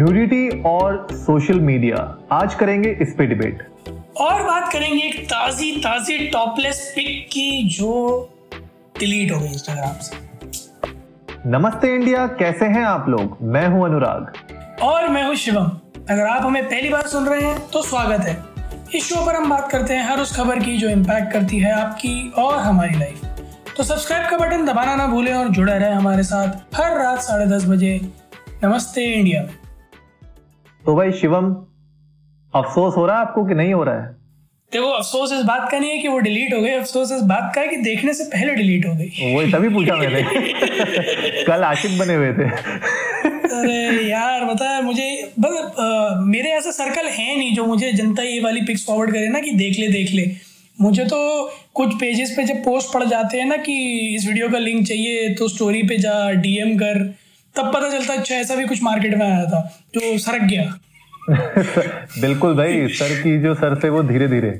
Nudity और social media आज करेंगे इस पे डिबेट और बात करेंगे एक ताजी ताजी टॉपलेस पिक की जो डिलीट हो गई इंस्टाग्राम से। नमस्ते इंडिया कैसे हैं आप लोग? मैं हूँ अनुराग. और मैं हूँ शिवम। अगर आप हमें पहली बार सुन रहे हैं तो स्वागत है। इस शो पर हम बात करते हैं हर उस खबर की जो इम्पैक्ट करती है आपकी और हमारी लाइफ तो सब्सक्राइब का बटन दबाना ना भूलें और जुड़े रहें हमारे साथ हर रात साढ़े दस बजे। नमस्ते इंडिया तो भाई शिवम अफसोस हो रहा है आपको कि नहीं हो रहा है? देखो अफसोस इस बात का नहीं है कि वो डिलीट हो गई अफसोस इस बात का है कि देखने से पहले डिलीट हो गई। वही तभी पूछा मैंने। कल आशिक बने हुए थे। अरे यार बता मुझे बस मेरे ऐसे सर्कल है नहीं जो मुझे जनता ये वाली पिक्स फॉरवर्ड करे ना कि देख ले देख ले। मुझे तो कुछ पेजेस पे जब पोस्ट पड़ जाते हैं ना कि इस वीडियो का लिंक चाहिए तो स्टोरी पे जा डीएम कर तब पता चलता अच्छा ऐसा भी कुछ मार्केट में आया था जो सरक गया। बिल्कुल भाई सर की जो सर से वो धीरे धीरे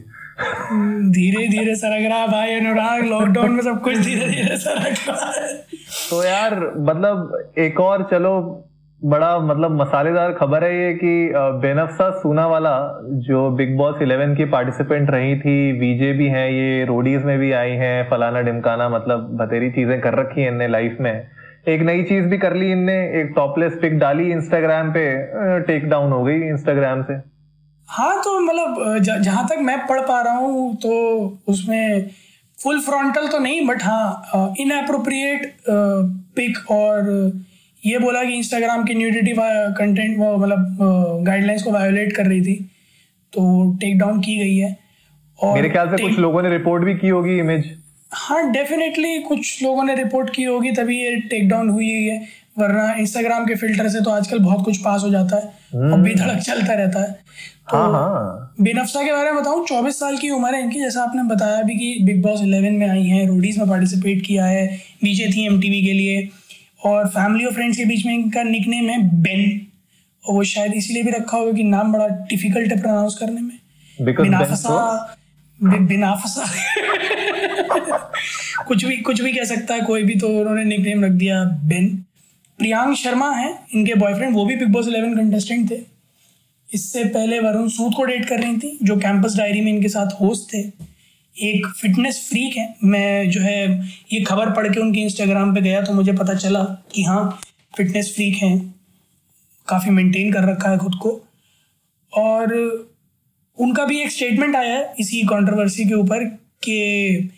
धीरे धीरे सरक रहा भाई अनुराग लॉकडाउन में सब कुछ धीरे धीरे सरक रहा है। तो यार मतलब एक और चलो बड़ा मतलब मसालेदार खबर है ये कि बेनफ्सा सूना वाला जो बिग बॉस इलेवन की पार्टिसिपेंट रही थी वीजे भी हैं ये रोडीज में भी आई हैं फलाना डिमकाना मतलब बतेरी चीज़ें कर रखी हैं इनने लाइफ में। एक नई चीज़ भी कर ली इनने एक टॉपलेस पिक डाली इंस्टाग्राम पे टेक डाउन हो गई इंस्टाग्राम से। हाँ तो मतलब जहाँ तक मैं पढ़ पा रहा हूँ तो उसमें फुल फ्रंटल तो नहीं बट हाँ इन अप्रोप्रिएट पिक और ये बोला कि इंस्टाग्राम की न्यूडिटी कंटेंट वो मतलब गाइडलाइंस को वायोलेट कर रही थी तो टेक डाउन की गई है। और मेरे ख्याल से कुछ लोगों ने रिपोर्ट भी की होगी इमेज हाँ डेफिनेटली कुछ लोगों ने रिपोर्ट की होगी तभी ये टेक डाउन हुई है। वरना इंस्टाग्राम के फ़िल्टर से तो आजकल बहुत कुछ पास हो जाता है और भी धड़क चलता रहता है। तो हाँ, हाँ। बेनफ्सा के बारे में बताऊँ चौबीस साल की उम्र है इनकी जैसा आपने बताया भी कि बिग बॉस इलेवन में आई हैं रोडीज में पार्टिसिपेट किया है नीचे थी एम के लिए। और फैमिली और फ्रेंड्स के बीच में इनका निकनेम है बेन और वो शायद इसीलिए भी रखा होगा कि नाम बड़ा डिफ़िकल्ट है प्रोनाउंस करने में। बिना फसा बिना फसा। कुछ भी कुछ भी कह सकता है, कोई भी तो उन्होंने निकनेम रख दिया बेन प्रियांक शर्मा है, इनके बॉयफ्रेंड वो भी बिग बॉस इलेवन कंटेस्टेंट थे। इससे पहले वरुण सूद को डेट कर रही थी, जो कैंपस डायरी में इनके साथ होस्ट थे। एक फिटनेस फ्रीक है, मैं जो है, ये खबर पढ़ के उनके इंस्टाग्राम पे गया तो मुझे पता चला कि हाँ फिटनेस फ्रीक हैं। काफ़ी मेंटेन कर रखा है खुद को। और उनका भी एक स्टेटमेंट आया है इसी कंट्रोवर्सी के ऊपर कि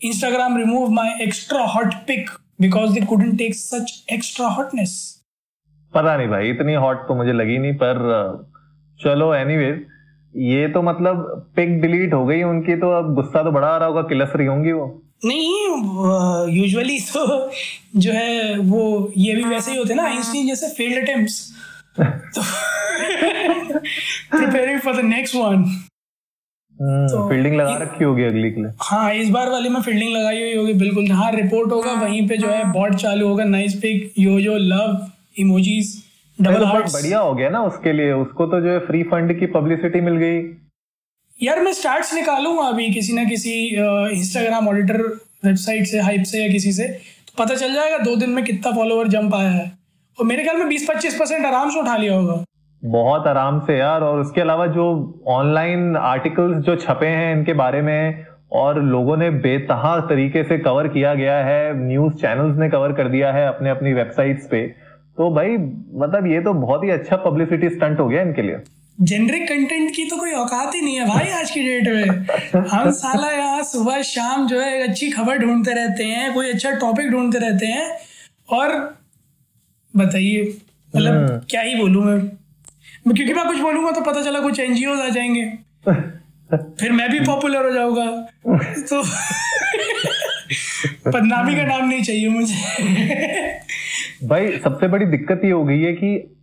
Instagram remove my extra hot pic because they couldn't take such extra hotness पता नहीं भाई इतनी हॉट तो मुझे लगी नहीं पर चलो एनीवेज ये तो मतलब पिक डिलीट हो गई उनकी तो अब गुस्सा तो बड़ा आ रहा होगा किलस रही होंगी वो। नहीं यूजुअली तो जो है वो ये भी वैसे ही होते ना आइंस्टीन जैसे फेल्ड अटेम्प्ट्स तो preparing for the next one तो फील्डिंग लगा रखी होगी अगली के लिए। हाँ इस बार वाली में फील्डिंग लगाई हुई होगी बिल्कुल। हाँ रिपोर्ट होगा वहीं पे जो है बॉट चालू होगा। नाइस पिक यो जो लव इमोजीज डबल हार्ट बढ़िया हो गया ना उसके लिए। उसको तो जो है फ्री फंड की पब्लिसिटी मिल गई। यार मैं स्टार्ट्स निकालूँगा अभी किसी ना किसी इंस्टाग्राम ऑडिटर वेबसाइट से हाइप से या किसी से। तो पता चल जाएगा दो दिन में कितना फॉलोवर जंप आया है। और मेरे ख्याल में बीस पच्चीस परसेंट आराम से उठा लिया होगा। बहुत आराम से यार। और उसके अलावा जो ऑनलाइन आर्टिकल्स जो छपे हैं इनके बारे में और लोगों ने बेतहा तरीके से कवर किया गया है न्यूज़ चैनल्स ने कवर कर दिया है अपने अपनी वेबसाइट्स पे। तो भाई मतलब ये तो बहुत ही अच्छा पब्लिसिटी स्टंट हो गया इनके लिए। जेनरिक कंटेंट की तो कोई औकात ही नहीं है भाई आज की डेट में। हम साला यहाँ सुबह शाम जो है अच्छी खबर ढूंढते रहते हैं कोई अच्छा टॉपिक ढूंढते रहते हैं। और बताइए मतलब हम्म। क्या ही बोलूँ मैं? क्योंकि मैं कुछ बोलूँगा तो पता चला कुछ एनजीओ आ जाएँगे। फिर मैं भी पॉपुलर हो जाऊँगा। तो बदनामी का नाम नहीं चाहिए मुझे। भाई, सबसे बड़ी दिक्कत ये हो गई है कि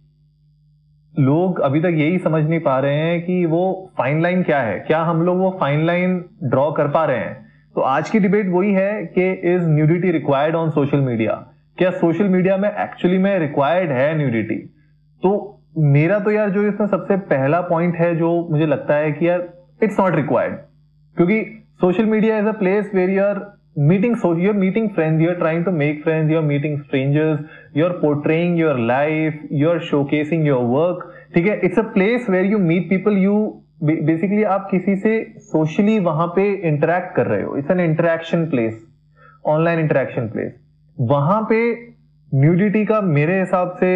लोग अभी तक यही समझ नहीं पा रहे हैं कि वो फाइन लाइन क्या है। क्या हम लोग वो फाइन लाइन ड्रॉ कर पा रहे हैं? तो आज की डिबेट वही है कि is nudity required on social media क्या सोशल मीडिया में एक्चुअली में रिक्वायर्ड है न्यूडिटी तो मेरा तो यार जो इसमें सबसे पहला पॉइंट है जो मुझे लगता है कि यार इट्स नॉट रिक्वायर्ड क्योंकि social media is a place where you are meeting so you're meeting friends you're trying to make friends you're meeting strangers you're portraying your life you're showcasing your work. ठीक है? It's a place where you meet people you basically आप किसी से socially वहाँ पे interact कर रहे हो. It's an interaction place online interaction place वहाँ पे न्यूडिटी का मेरे हिसाब से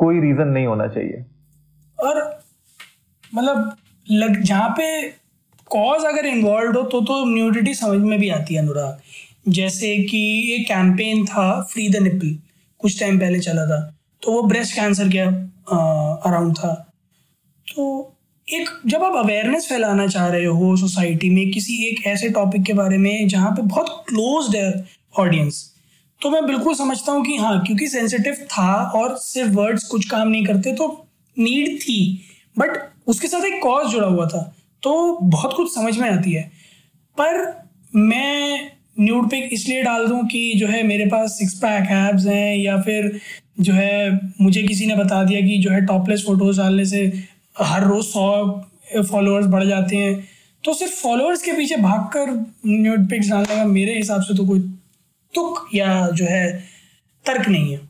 कोई रीजन नहीं होना चाहिए। और मतलब लग, जहाँ पे कॉज अगर इन्वॉल्व हो तो तो न्यूडिटी समझ में भी आती है, अनुराग। जैसे कि एक कैंपेन था फ्री द निपल कुछ टाइम पहले चला था तो वो ब्रेस्ट कैंसर के अराउंड था। तो एक, जब आप अवेयरनेस फैलाना चाह रहे हो सोसाइटी में, किसी एक ऐसे टॉपिक के बारे में, जहाँ पे बहुत क्लोज है ऑडियंस तो मैं बिल्कुल समझता हूँ कि हाँ क्योंकि सेंसिटिव था और सिर्फ़ वर्ड्स कुछ काम नहीं करते तो नीड थी बट उसके साथ एक कॉज जुड़ा हुआ था तो बहुत कुछ समझ में आती है। पर मैं न्यूड पिक इसलिए डाल दूँ कि जो है मेरे पास सिक्स पैक एब्स हैं, या फिर जो है मुझे किसी ने बता दिया कि जो है टॉपलेस फ़ोटोज़ डालने से हर रोज सौ फॉलोअर्स बढ़ जाते हैं। तो सिर्फ़ फॉलोअर्स के पीछे भागकर न्यूड पिक्स डालने का मेरे हिसाब से तो कोई तुक या जो है, तर्क नहीं है।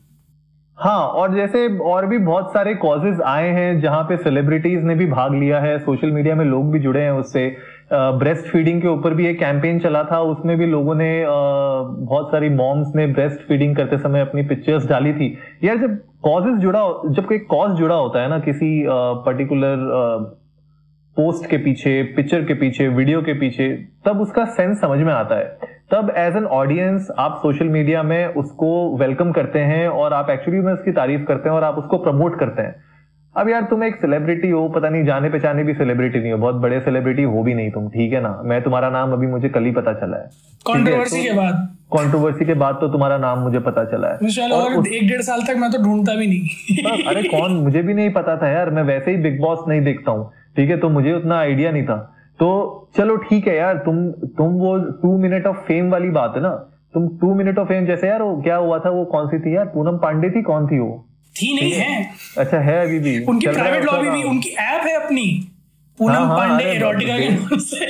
हाँ और जैसे और भी बहुत सारे कॉजेज आए हैं जहाँ पे सेलिब्रिटीज ने भी भाग लिया है। सोशल मीडिया में लोग भी जुड़े हैं उससे। ब्रेस्ट फीडिंग के ऊपर भी एक कैंपेन चला था। उसमें भी लोगों ने बहुत सारी मॉम्स ने ब्रेस्ट फीडिंग करते समय अपनी पिक्चर्स डाली थी। यार, जब कॉजेज जुड़ा जब कोई कॉज जुड़ा होता है ना किसी पर्टिकुलर पोस्ट के पीछे पिक्चर के पीछे वीडियो के पीछे, तब उसका सेंस समझ में आता है। तब एज एन ऑडियंस आप सोशल मीडिया में उसको वेलकम करते हैं और आप एक्चुअली में उसकी तारीफ़ करते हैं और आप उसको प्रमोट करते हैं। अब यार तुम एक सेलिब्रिटी हो पता नहीं जाने पहचाने भी सेलिब्रिटी नहीं हो बहुत बड़े सेलिब्रिटी हो भी नहीं तुम ठीक है ना? मैं तुम्हारा नाम अभी मुझे कल ही पता चला है। कंट्रोवर्सी तो के बाद। कंट्रोवर्सी के बाद तो तुम्हारा नाम मुझे पता चला है। और, और एक डेढ़ साल तक मैं तो ढूंढता भी नहीं। अरे कौन? मुझे भी नहीं पता था यार मैं वैसे ही बिग बॉस नहीं देखता हूँ। ठीक है तो मुझे उतना आइडिया नहीं था। तो चलो ठीक है यार तुम तुम वो टू मिनट ऑफ़ फेम वाली बात है ना? तुम टू मिनट ऑफ़ फेम जैसे यार वो क्या हुआ था वो कौन सी थी यार? पूनम पांडे थी कौन थी वो? थी नहीं है। अच्छा है अभी भी। उनकी प्राइवेट लॉबी भी उनकी ऐप है अपनी। पूनम हाँ, हाँ, पांडे एरोटिका के नाम से।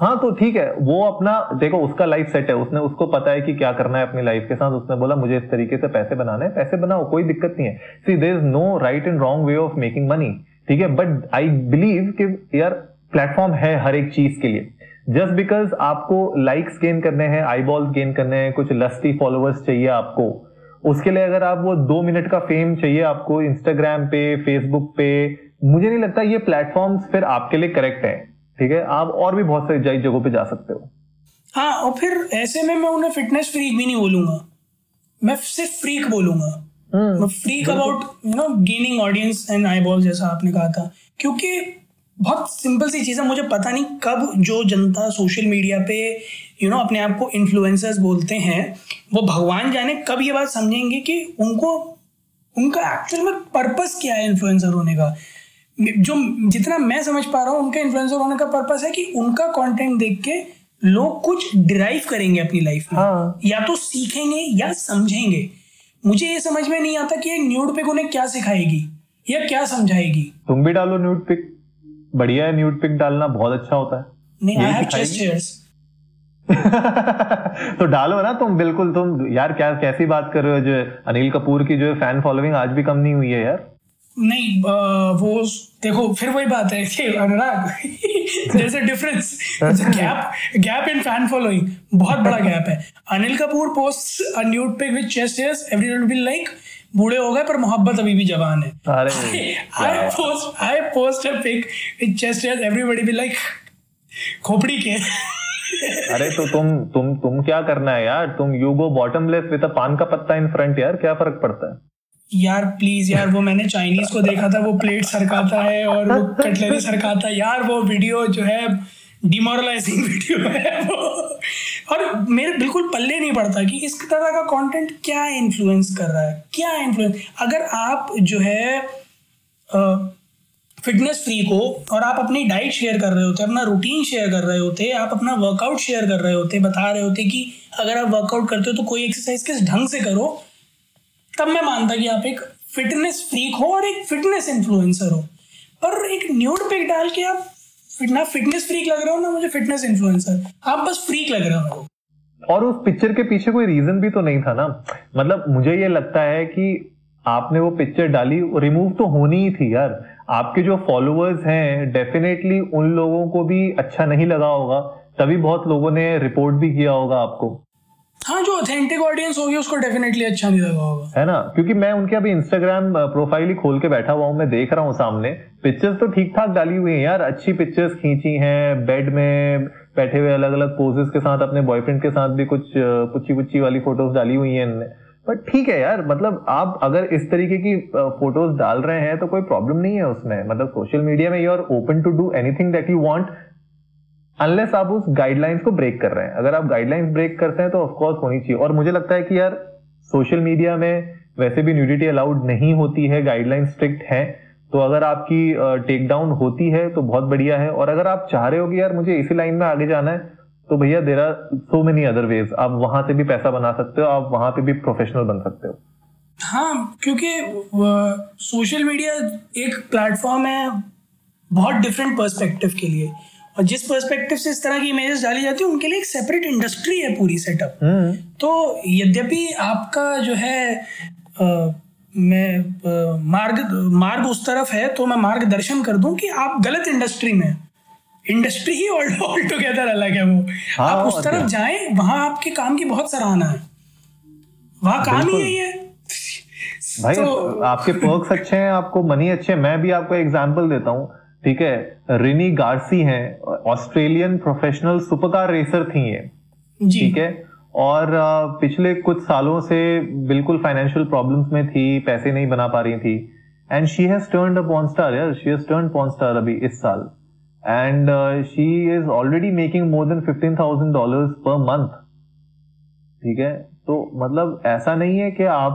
हाँ तो ठीक है वो अपना देखो उसका लाइफ सेट है। उसने उसको पता है कि क्या करना है अपनी लाइफ के साथ। उसने बोला मुझे इस तरीके से पैसे बनाने पैसे बनाओ कोई दिक्कत नहीं है। See there is no right and wrong way of making money ठीक है बट आई बिलीव कि यार प्लेटफॉर्म है हर एक चीज़ के लिए। जस्ट बिकॉज़ आपको लाइक्स गेन करने हैं आई बॉल्स गेन करने हैं कुछ लस्टी फॉलोअर्स चाहिए आपको उसके लिए अगर आप वो दो मिनट का फेम चाहिए आपको इंस्टाग्राम पे फेसबुक पे मुझे नहीं लगता ये प्लेटफॉर्म फिर आपके लिए करेक्ट है ठीक है? आप और भी बहुत सारी जगहों पे जा सकते हो। हाँ और फिर ऐसे में मैं उन्हें फिटनेस फ्रीक भी नहीं बोलूँगा। मैं सिर्फ़ फ्रीक बोलूँगा। Freak about you know gaining audience and eyeball जैसा आपने कहा था। क्योंकि बहुत सिंपल सी चीज़ है मुझे पता नहीं कब जो जनता सोशल मीडिया पे यू you नो know, अपने आप को इन्फ्लुएंसर्स बोलते हैं वो भगवान जाने कब ये बात समझेंगे कि उनको उनका एक्चुअल में पर्पस क्या है इन्फ्लुएंसर होने का? जो जितना मैं समझ पा रहा हूँ उनका इन्फ्लुएंसर होने का पर्पस है कि उनका कंटेंट देख के लोग कुछ डिराइव करेंगे अपनी लाइफ में। हाँ. या तो सीखेंगे या समझेंगे। मुझे ये समझ में नहीं आता कि एक न्यूड पिक उन्हें क्या सिखाएगी या क्या समझाएगी। तुम भी डालो न्यूड पिक बढ़िया है न्यूड पिक डालना बहुत अच्छा होता है। नहीं आई हैव चेस्ट तो डालो ना तुम बिल्कुल तुम यार क्या कैसी बात कर रहे हो जो अनिल कपूर की जो फ़ैन फॉलोइंग आज भी कम नहीं हुई है यार। नहीं वो देखो फिर वही बात है कि अनुराग जैसे difference gap gap in fan following बहुत बड़ा गैप है। Anil Kapoor post a nude pic with chest hairs everyone will like बूढ़े हो गए पर मोहब्बत अभी भी जवान है। I post I post a pic with chest hairs everybody will like खोपड़ी के? अरे तो तुम तुम तुम क्या करना है यार? तुम you go bottomless with a पान का पत्ता इन फ्रंट यार क्या फ़र्क पड़ता है? यार प्लीज़ यार वो मैंने चाइनीज़ को देखा था वो प्लेट सरकाता है और वो कटलरी सरकाता है। यार वो वीडियो जो है डिमोरलाइजिंग वीडियो है वो। और मेरे बिल्कुल पल्ले नहीं पड़ता कि इस तरह का कंटेंट क्या इन्फ्लुएंस कर रहा है, क्या इन्फ्लुएंस अगर आप जो है फिटनेस फ्री को और आप अपनी डाइट शेयर कर रहे होते, अपना रूटीन शेयर कर रहे होते, आप अपना वर्कआउट शेयर कर रहे होते, बता रहे होते कि अगर आप वर्कआउट करते हो तो कोई एक्सरसाइज किस ढंग से करो, तब मैं मानता कि आप एक फिटनेस फ्रीक हो और एक फिटनेस इन्फ्लुएंसर हो। पर एक न्यूड पिक डाल के आप ना फिटनेस फ्रीक लग रहा हो ना, मुझे फिटनेस इन्फ्लुएंसर आप बस फ्रीक लग रहे हो और उस पिक्चर के पीछे कोई रीजन भी तो नहीं था ना? मतलब मुझे ये लगता है कि आपने वो पिक्चर डाली रिमूव तो होनी ही थी यार। आपके जो फॉलोअर्स हैं डेफिनेटली उन लोगों को भी अच्छा नहीं लगा होगा। तभी बहुत लोगों ने रिपोर्ट भी किया होगा आपको। हाँ जो ऑथेंटिक ऑडियंस होगी, उसको डेफिनेटली अच्छा नहीं लगा होगा। है ना? क्योंकि मैं उनके अभी इंस्टाग्राम प्रोफ़ाइल ही खोल के बैठा हुआ हूँ, मैं देख रहा हूँ सामने। पिक्चर्स तो ठीक ठाक डाली हुई हैं यार, अच्छी पिक्चर्स खींची हैं बेड में बैठे हुए अलग अलग पोजेस के साथ, अपने बॉयफ्रेंड के साथ भी कुछ पुच्ची पुच्ची वाली फ़ोटोज़ डाली हुई है। इनने बट ठीक है यार मतलब आप अगर इस तरीके की फ़ोटोज़ डाल रहे हैं तो कोई प्रॉब्लम नहीं है उसमें। मतलब सोशल मीडिया में you are open to do anything that you want unless आप उस गाइडलाइंस को ब्रेक कर रहे हैं। अगर आप गाइडलाइंस ब्रेक करते हैं तो ऑफकोर्स होनी चाहिए। और मुझे लगता है कि यार सोशल मीडिया में वैसे भी न्यूडिटी अलाउड नहीं होती है गाइडलाइन स्ट्रिक्ट है तो अगर आपकी टेक डाउन होती है तो बहुत बढ़िया है। और अगर आप चाह रहे हो कि यार मुझे इसी लाइन में आगे जाना है तो भैया there are so many other ways आप वहाँ से भी पैसा बना सकते हो, आप वहाँ पे भी प्रोफेशनल बन सकते हो। हाँ क्योंकि सोशल मीडिया एक प्लेटफॉर्म है, बहुत डिफरेंट पर्सपेक्टिव के लिए। और जिस पर्सपेक्टिव से इस तरह की इमेजेस डाली जाती है उनके लिए एक सेपरेट इंडस्ट्री है पूरी सेटअप हम्म। तो यद्यपि आपका जो है आ, मैं आ, मार्ग मार्ग उस तरफ़ है तो मैं मार्गदर्शन कर दूँ कि आप गलत इंडस्ट्री में इंडस्ट्री ही ऑल ऑल टुगेदर अलग है वो। हाँ, आप उस तरफ़ जाएँ वहाँ आपके काम की बहुत सराहना है। वहाँ काम ही यही है। भाई तो, आपके पर्क्स अच्छे हैं आपको मनी अच्छे हैं। मैं भी आपको एग्जांपल देता हूँ। ठीक है रिनी गार्सी हैं ऑस्ट्रेलियन प्रोफेशनल सुपरकार रेसर थी ये ठीक है? और पिछले कुछ सालों से बिल्कुल फाइनेंशियल प्रॉब्लम्स में थी पैसे नहीं बना पा रही थी। And she has turn a porn star यार she has turn porn star अभी इस साल। And she is already making more than fifteen thousand dollar per month ठीक है? तो मतलब ऐसा नहीं है कि आप,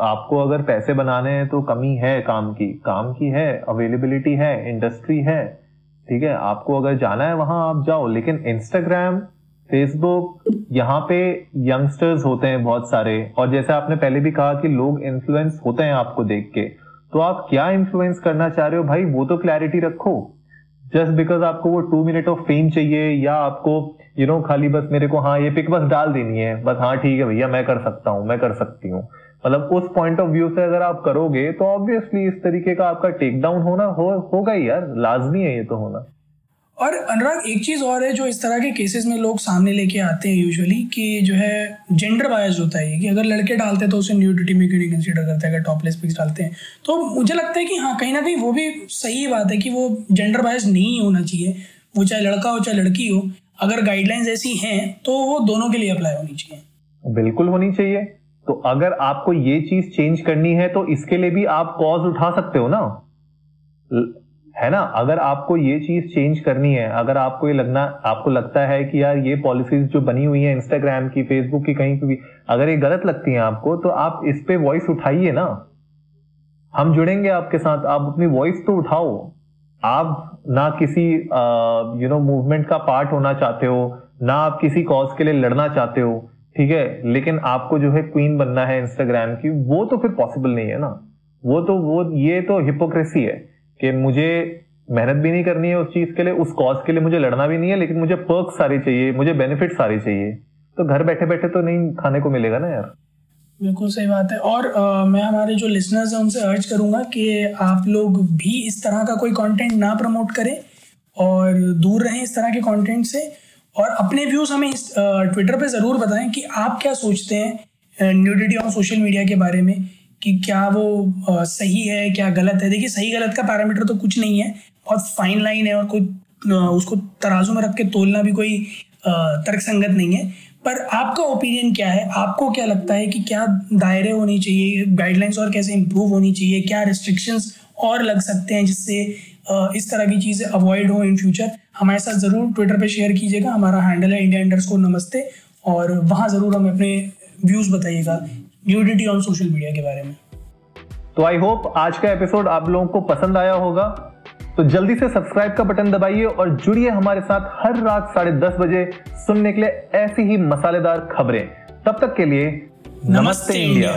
आपको अगर पैसे बनाने हैं तो कमी है काम की। काम की है अवेलेबिलिटी है इंडस्ट्री है, ठीक है? आपको अगर जाना है वहाँ, आप जाओ। लेकिन इंस्टाग्राम फेसबुक यहाँ पे यंगस्टर्स होते हैं बहुत सारे। और जैसे आपने पहले भी कहा कि लोग इन्फ्लुएंस होते हैं आपको देख के। तो आप क्या इन्फ्लुएंस करना चाह रहे हो? भाई, वो तो क्लैरिटी रखो। जस्ट बिकॉज़ आपको वो टू मिनट ऑफ़ फेम चाहिए या आपको यू you नो know, खाली बस मेरे को हाँ ये पिक बस डाल देनी है। बस हाँ ठीक है भैया मैं कर सकता हूँ मैं कर सकती हूँ। मतलब उस पॉइंट ऑफ़ व्यू से अगर आप करोगे तो ऑब्वियसली इस तरीके का आपका टेक डाउन होना हो, होगा ही यार लाजमी है ये तो होना। और अनुराग, एक चीज़ और है जो इस तरह के केसेस में लोग सामने लेके आते हैं यूजुअली कि जो है जेंडर बायस होता है कि अगर लड़के डालते हैं तो उसे न्यूडिटी में क्यों नहीं कंसिडर करते, अगर टॉपलेस पिक्स डालते हैं? तो मुझे लगता है कि हाँ कहीं ना कहीं वो भी सही बात है कि वो जेंडर बायस नहीं होना चाहिए। वो चाहे लड़का हो, चाहे लड़की हो, अगर गाइडलाइंस ऐसी हैं तो वो दोनों के लिए अप्लाई होनी चाहिए। बिल्कुल होनी चाहिए। तो अगर आपको ये चीज़ चेंज करनी है तो इसके लिए भी आप कॉज उठा सकते हो ना? है ना? अगर आपको ये चीज़ चेंज करनी है, अगर आपको ये लगना, आपको लगता है कि यार ये पॉलिसीज़ जो बनी हुई है इंस्टाग्राम की फेसबुक की, कहीं की भी, अगर ये गलत लगती है आपको तो आप इस पे वॉइस उठाइए ना। हम जुड़ेंगे आपके साथ, आप अपनी वॉइस तो उठाओ। आप ना किसी यू नो मूवमेंट का पार्ट होना चाहते हो, ना आप किसी कॉज के लिए लड़ना चाहते हो, ठीक है? लेकिन आपको जो है क्वीन बनना है इंस्टाग्राम की, वो तो फिर पॉसिबल नहीं है ना। वो तो वो, ये तो हिपोक्रेसी है। कि मुझे मेहनत भी नहीं करनी है उस चीज़ के लिए उस कॉज के लिए मुझे लड़ना भी नहीं है लेकिन मुझे पर्क सारी चाहिए मुझे बेनिफिट सारी चाहिए। तो घर बैठे बैठे तो नहीं खाने को मिलेगा ना यार। बिल्कुल सही बात है। और आ, मैं हमारे जो लिसनर्स हैं उनसे अर्ज़ करूँगा कि आप लोग भी इस तरह का कोई कंटेंट ना प्रमोट करें और दूर रहें इस तरह के कंटेंट से। और अपने व्यूज़ हमें इस ट्विटर पे ज़रूर बताएँ कि आप क्या सोचते हैं न्यूडिटी ऑन सोशल मीडिया के बारे में। कि क्या वो सही है, क्या गलत है? देखिए, सही गलत का पैरामीटर तो कुछ नहीं है। बहुत फाइन लाइन है और कोई उसको तराजू में रख के तोलना भी कोई तर्क संगत नहीं है। पर आपका ओपिनियन क्या है? आपको क्या लगता है कि क्या दायरे होनी चाहिए? गाइडलाइंस और कैसे इम्प्रूव होनी चाहिए? क्या रिस्ट्रिक्शंस और लग सकते हैं जिससे इस तरह की चीज़ें अवॉइड हो इन फ्यूचर हमारे साथ ज़रूर ट्विटर पे शेयर कीजिएगा। हमारा हैंडल है इंडिया इंडर्स को नमस्ते और वहाँ ज़रूर हमें अपने व्यूज़ बताइएगा। न्यूडिटी ऑन सोशल मीडिया के बारे में। तो आई होप आज का एपिसोड आप लोगों को पसंद आया होगा। तो जल्दी से सब्सक्राइब का बटन दबाइए और जुड़िए हमारे साथ हर रात साढ़े दस बजे सुनने के लिए ऐसी ही मसालेदार खबरें। तब तक के लिए नमस्ते, नमस्ते इंडिया।